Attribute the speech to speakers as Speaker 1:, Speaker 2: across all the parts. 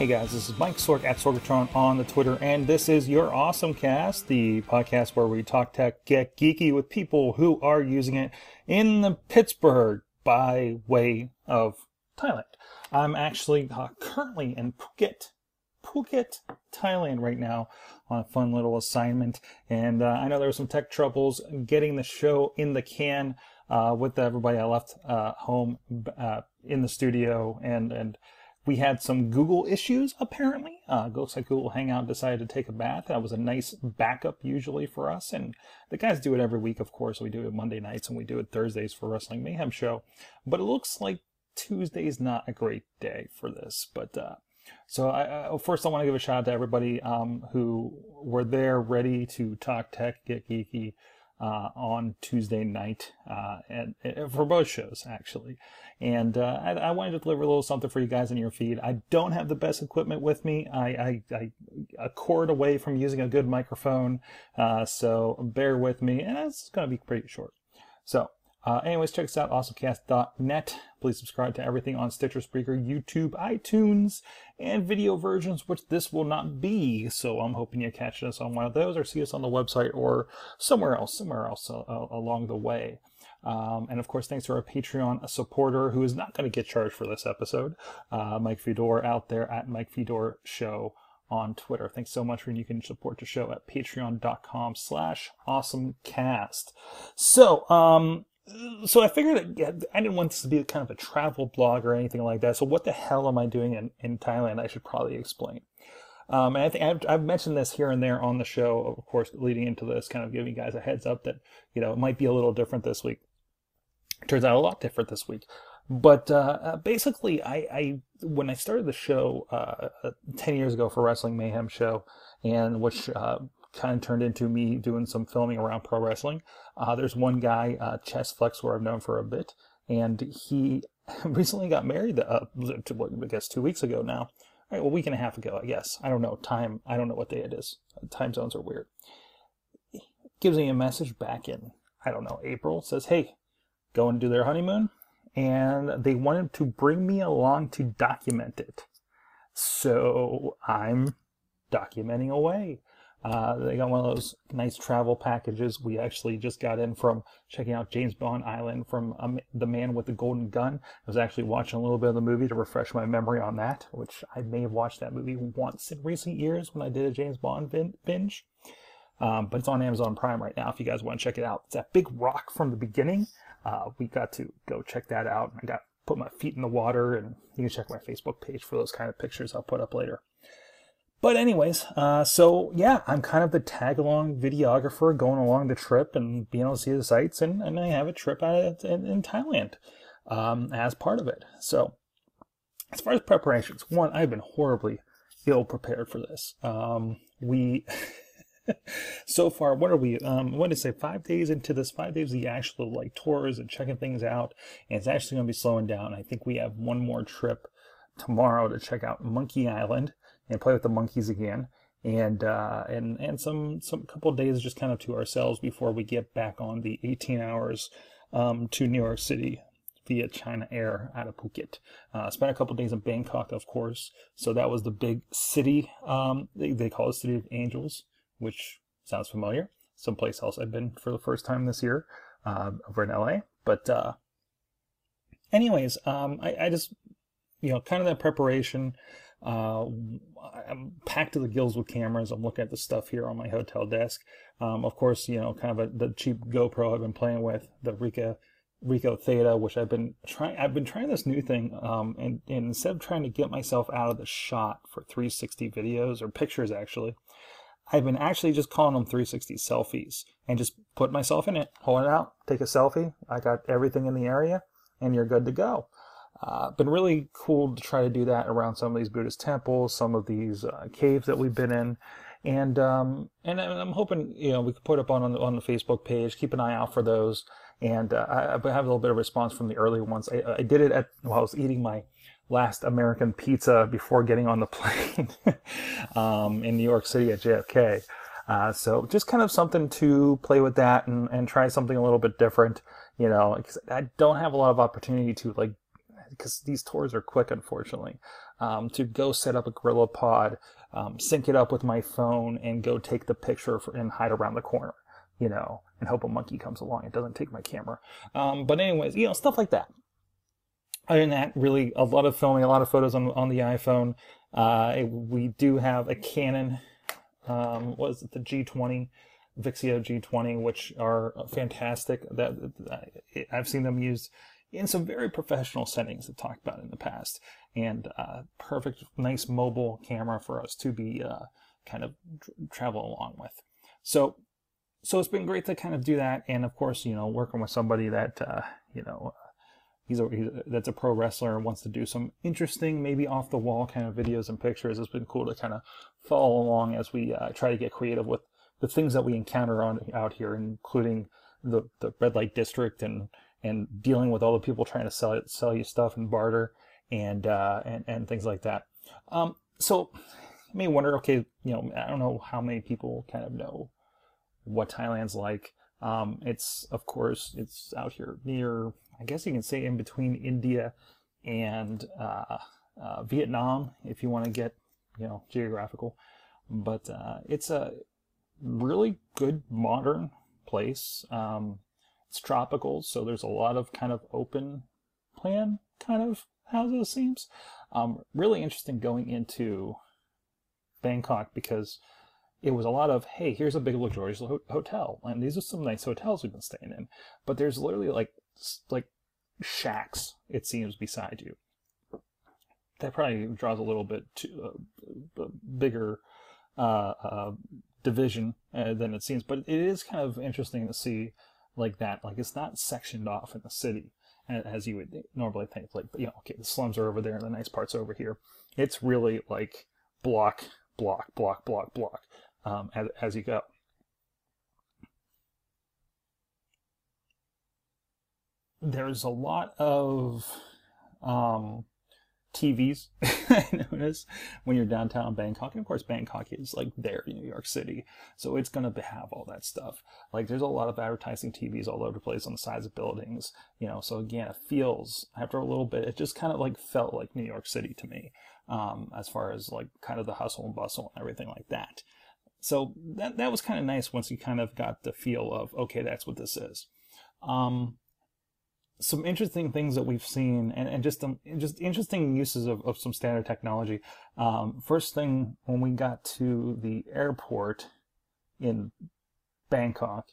Speaker 1: Hey guys, this is Mike Sorg at Sorgatron on the Twitter, and this is your Awesome Cast, the podcast where we talk tech, get geeky with people who are using it in the Pittsburgh by way of Thailand. I'm actually uh, currently in Phuket, Phuket, Thailand right now on a fun little assignment, and uh, I know there were some tech troubles getting the show in the can uh, with everybody I left uh, home uh, in the studio and and we had some Google issues, apparently. Uh, looks like Google Hangout decided to take a bath. That was a nice backup, usually, for us. And the guys do it every week, of course. We do it Monday nights and we do it Thursdays for Wrestling Mayhem Show. But it looks like Tuesday's not a great day for this. But uh, so I, I, first, I want to give a shout out to everybody um, who were there ready to talk tech, get geeky, uh, on Tuesday night, uh, and, and, for both shows actually. And uh, I, I, wanted to deliver a little something for you guys in your feed. I don't have the best equipment with me. I, I, I a cord away from using a good microphone, uh, so bear with me, and it's going to be pretty short. So uh, anyways, check us out, awesomecast.net. Please subscribe to everything on Stitcher, Spreaker, YouTube, iTunes, and video versions, which this will not be. So I'm hoping you catch us on one of those or see us on the website or somewhere else, somewhere else uh, uh along the way. Um, and of course, thanks to our Patreon supporter who is not going to get charged for this episode, uh, Mike Fedor out there at Mike Fedor Show on Twitter. Thanks so much, and you can support the show at patreon.com slash awesomecast. So, um, so I figured that, I didn't want this to be kind of a travel blog or anything like that. So what the hell am I doing in, in Thailand? I should probably explain. Um, and I think I've, I've, mentioned this here and there on the show, of course, leading into this, kind of giving you guys a heads up that, you know, it might be a little different this week. Turns out a lot different this week. But uh, uh basically, I, I, when I started the show uh, uh 10 years ago for Wrestling Mayhem Show, and which uh, kind of turned into me doing some filming around pro wrestling. Uh, there's one guy, uh, Chess Flex, where I've known for a bit, and he recently got married. Uh, I guess two weeks ago now. All right, well, a week and a half ago, I guess. I don't know time. I don't know what day it is. Time zones are weird. Gives me a message back in I don't know April. Says, hey, going to do their honeymoon, and they wanted to bring me along to document it. So I'm documenting away. Uh, they got one of those nice travel packages. We actually just got in from checking out James Bond Island from um, The Man with the Golden Gun. I was actually watching a little bit of the movie to refresh my memory on that, which I may have watched that movie once in recent years when I did a James Bond binge. Um, but it's on Amazon Prime right now if you guys want to check it out. It's that big rock from the beginning. Uh, we got to go check that out. I got put my feet in the water, and you can check my Facebook page for those kind of pictures I'll put up later. But anyways, uh, so yeah, I'm kind of the tag along videographer going along the trip and being able to see the sights, and, and I have a trip out in, in Thailand um, as part of it. So as far as preparations, one, I've been horribly ill prepared for this. Um, we so far, what are we? Um, what did I say? Five days into this, five days of the actual like tours and checking things out, and it's actually going to be slowing down. I think we have one more trip tomorrow to check out Monkey Island and play with the monkeys again. And uh, and and some some couple days just kind of to ourselves before we get back on the 18 hours um, to New York City via China Air out of Phuket. Uh, spent a couple days in Bangkok, of course. So that was the big city. Um, they, they call it City of Angels, which sounds familiar. Someplace else I've been for the first time this year uh, over in LA. But uh, anyways, um, I, I just you know kind of that preparation. Uh, I'm packed to the gills with cameras. I'm looking at the stuff here on my hotel desk. Um, of course, you know, kind of a, the cheap GoPro I've been playing with, the Rica Ricoh Theta, which I've been trying. I've been trying this new thing, um, and, and instead of trying to get myself out of the shot for 360 videos or pictures, actually, I've been actually just calling them 360 selfies and just put myself in it, hold it out, take a selfie. I got everything in the area, and you're good to go. Uh, been really cool to try to do that around some of these Buddhist temples, some of these uh, caves that we've been in, and um, and I'm hoping you know we could put up on on the, on the Facebook page. Keep an eye out for those. And uh, I, I have a little bit of response from the early ones. I, I did it at while I was eating my last American pizza before getting on the plane um, in New York City at JFK. Uh, so just kind of something to play with that and, and try something a little bit different. You know, because I don't have a lot of opportunity to like because these tours are quick, unfortunately, um, to go set up a Gorilla Pod, um, sync it up with my phone, and go take the picture for, and hide around the corner, you know, and hope a monkey comes along. It doesn't take my camera. Um, but anyways, you know, stuff like that. Other than that, really a lot of filming, a lot of photos on on the iPhone. Uh, we do have a Canon. Um, what is it? The G20 Vixia G20, which are fantastic. That I've seen them used in some very professional settings I've talked about in the past, and uh, perfect, nice mobile camera for us to be uh, kind of travel along with. So, so it's been great to kind of do that, and of course, you know, working with somebody that uh, you know. He's a, he's a, that's a pro wrestler and wants to do some interesting, maybe off the wall kind of videos and pictures. It's been cool to kind of follow along as we uh, try to get creative with the things that we encounter on out here, including the, the red light district and and dealing with all the people trying to sell sell you stuff and barter and uh, and and things like that. Um, so you may wonder, okay, you know, I don't know how many people kind of know what Thailand's like. Um, it's of course it's out here near, I guess you can say in between India and uh, uh, Vietnam, if you want to get you know geographical. But uh, it's a really good modern place. Um, it's tropical, so there's a lot of kind of open plan kind of houses, seems. Um, really interesting going into Bangkok because it was a lot of, hey, here's a big luxurious ho- hotel, and these are some nice hotels we've been staying in. But there's literally like like shacks, it seems, beside you. That probably draws a little bit to uh, bigger uh, uh, division uh, than it seems. But it is kind of interesting to see like that. Like it's not sectioned off in the city as you would normally think. Like, you know, okay, the slums are over there and the nice parts over here. It's really like block, block, block, block, block um, as, as you go. There's a lot of um, TVs, I notice, when you're downtown Bangkok. And of course, Bangkok is like there in New York City. So it's to have all that stuff. Like there's a lot of advertising TVs all over the place on the sides of buildings, you know. So again, it feels, after a little bit, it just kind of like felt like New York City to me, um, as far as like kind of the hustle and bustle and everything like that. So that, that was kind of nice once you kind of got the feel of, okay, that's what this is. Um, some interesting things that we've seen and, and just um, just interesting uses of, of some standard technology. Um, first thing when we got to the airport in Bangkok,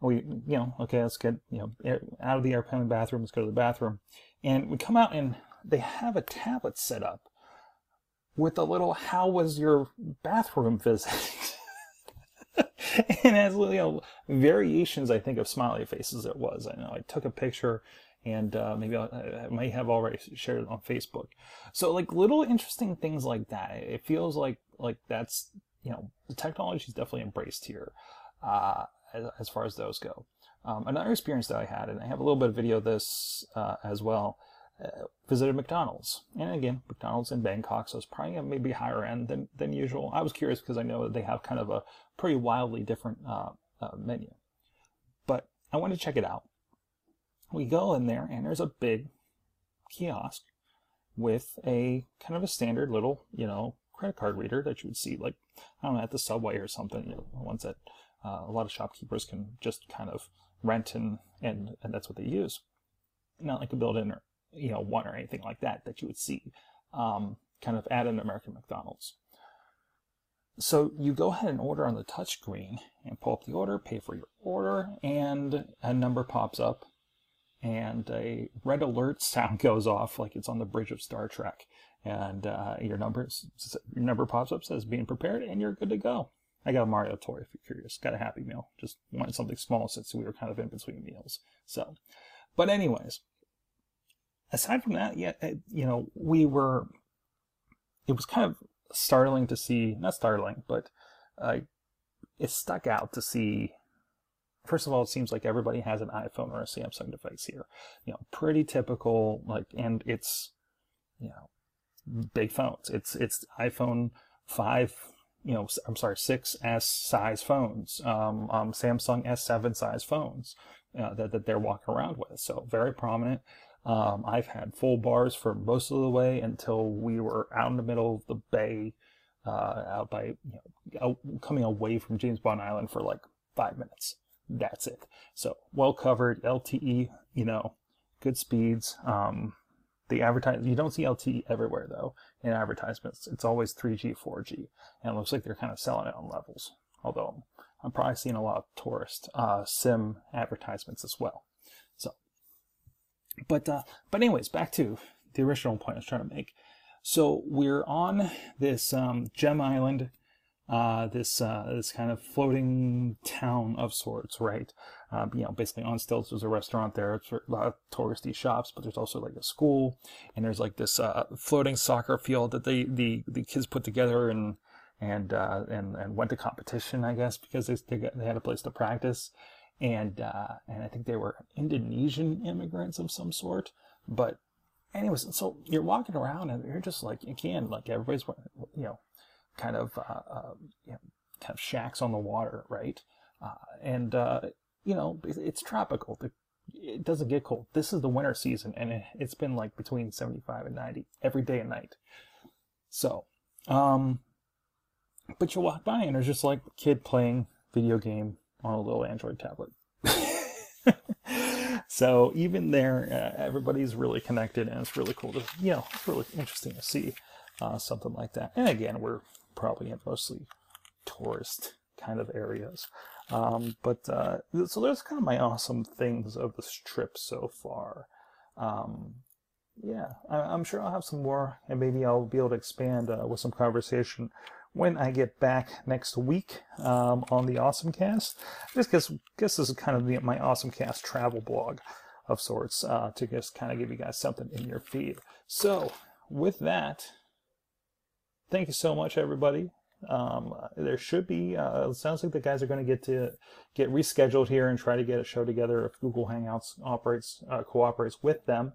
Speaker 1: we you know okay let's get you know air, out of the airplane bathroom let's go to the bathroom, and we come out and they have a tablet set up with a little how was your bathroom visit. and as you know, variations, I think, of smiley faces it was. I know I took a picture and uh, maybe I'll, i may have already shared it on Facebook. So like little interesting things like that. It feels like like that's you know the technology is definitely embraced here uh, as, as, far as those go. Um, another experience that I had, and I have a little bit of video of this uh, as well. Uh, visited McDonald's, and again, McDonald's in Bangkok, so it's probably maybe higher end than than usual. I was curious because I know that they have kind of a pretty wildly different uh, uh, menu, but I wanted to check it out we go in there and there's a big kiosk with a kind of a standard little, you know, credit card reader that you would see like, I don't know, at the subway or something, you know, ones that uh, a lot of shopkeepers can just kind of rent and, and, and that's what they use. Not like a built-in or, you know, one or anything like that that you would see um, kind of at an American McDonald's. So you go ahead and order on the touchscreen and pull up the order, pay for your order, and a number pops up and a red alert sound goes off like it's on the bridge of Star Trek. And uh, your number your number pops up says being prepared, and you're good to go. I got a Mario toy if you're curious. Got a Happy Meal. Just wanted something small since we were kind of in between meals. So, but anyways, aside from that, yeah, you know, we were. It was kind of startling to see, not startling, but uh, it stuck out to see first of all, it seems like everybody has an iPhone or a Samsung device here. You know, pretty typical, like, and it's, you know, big phones. It's, it's iPhone 5, you know, I'm sorry, 6S size phones, um, um, Samsung S7 size phones uh, that, that they're walking around with. So very prominent. Um, I've had full bars for most of the way until we were out in the middle of the bay, uh, out by, you know, out, coming away from James Bond Island for like five minutes. That's it. So well covered, LTE, you know, good speeds. Um, the advertise you don't see LTE everywhere though in advertisements. It's always 3G, 4G, and it looks like they're kind of selling it on levels. Although I'm probably seeing a lot of tourist uh, sim advertisements as well. But uh, but anyways, back to the original point I was trying to make. So we're on this um, Gem Island, uh, this uh, this kind of floating town of sorts, right? Um, you know, basically on stilts. There's a restaurant there. It's a lot of touristy shops, but there's also like a school, and there's like this uh, floating soccer field that they the the kids put together and and uh, and and went to competition, I guess, because they they, got, they had a place to practice, and uh, and I think they were Indonesian immigrants of some sort. But anyways, so you're walking around and you're just like again, like everybody's you know, kind of uh, uh, you know, kind of shacks on the water, right? Uh, and uh, you know, it's tropical. It doesn't get cold. This is the winter season, and it's been like between 75 and 90 every day and night. So, um, but you walk by and there's just like kid playing video game on a little Android tablet. so even there, uh, everybody's really connected, and it's really cool to you know, it's really interesting to see uh, something like that. And again, we're probably in mostly tourist kind of areas. Um, but uh, so there's kind of my awesome things of this trip so far. Um, yeah, I, am sure I'll have some more, and maybe I'll be able to expand uh, with some conversation when I get back next week um, on the Awesome Cast. Just guess, guess this is kind of the, my Awesome Cast travel blog of sorts uh, to just kind of give you guys something in your feed. So, with that, thank you so much, everybody. Um, there should be. Uh, it sounds like the guys are going to get to get rescheduled here and try to get a show together if Google Hangouts operates uh, cooperates with them,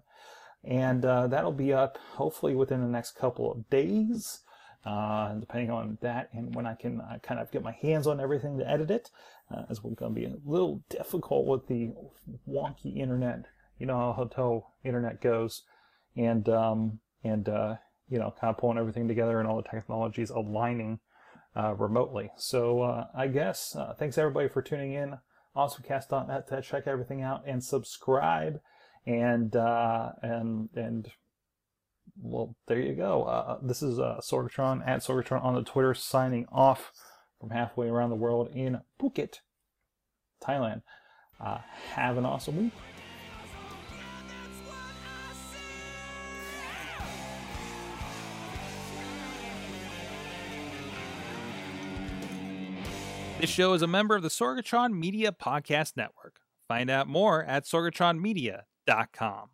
Speaker 1: and uh, that'll be up hopefully within the next couple of days uh, depending on that and when I can uh, kind of get my hands on everything to edit it, uh, as we're going to be a little difficult with the wonky internet. You know how hotel internet goes, and um, and uh, you know kind of pulling everything together and all the technologies aligning uh, remotely. So uh, I guess uh, thanks everybody for tuning in. AwesomeCast.net to check everything out and subscribe and uh, and and well, there you go. Uh, this is uh, Sorgatron at Sorgatron on the Twitter signing off from halfway around the world in Phuket, Thailand. Uh, have an awesome week.
Speaker 2: This show is a member of the Sorgatron Media Podcast Network. Find out more at sorgatronmedia.com.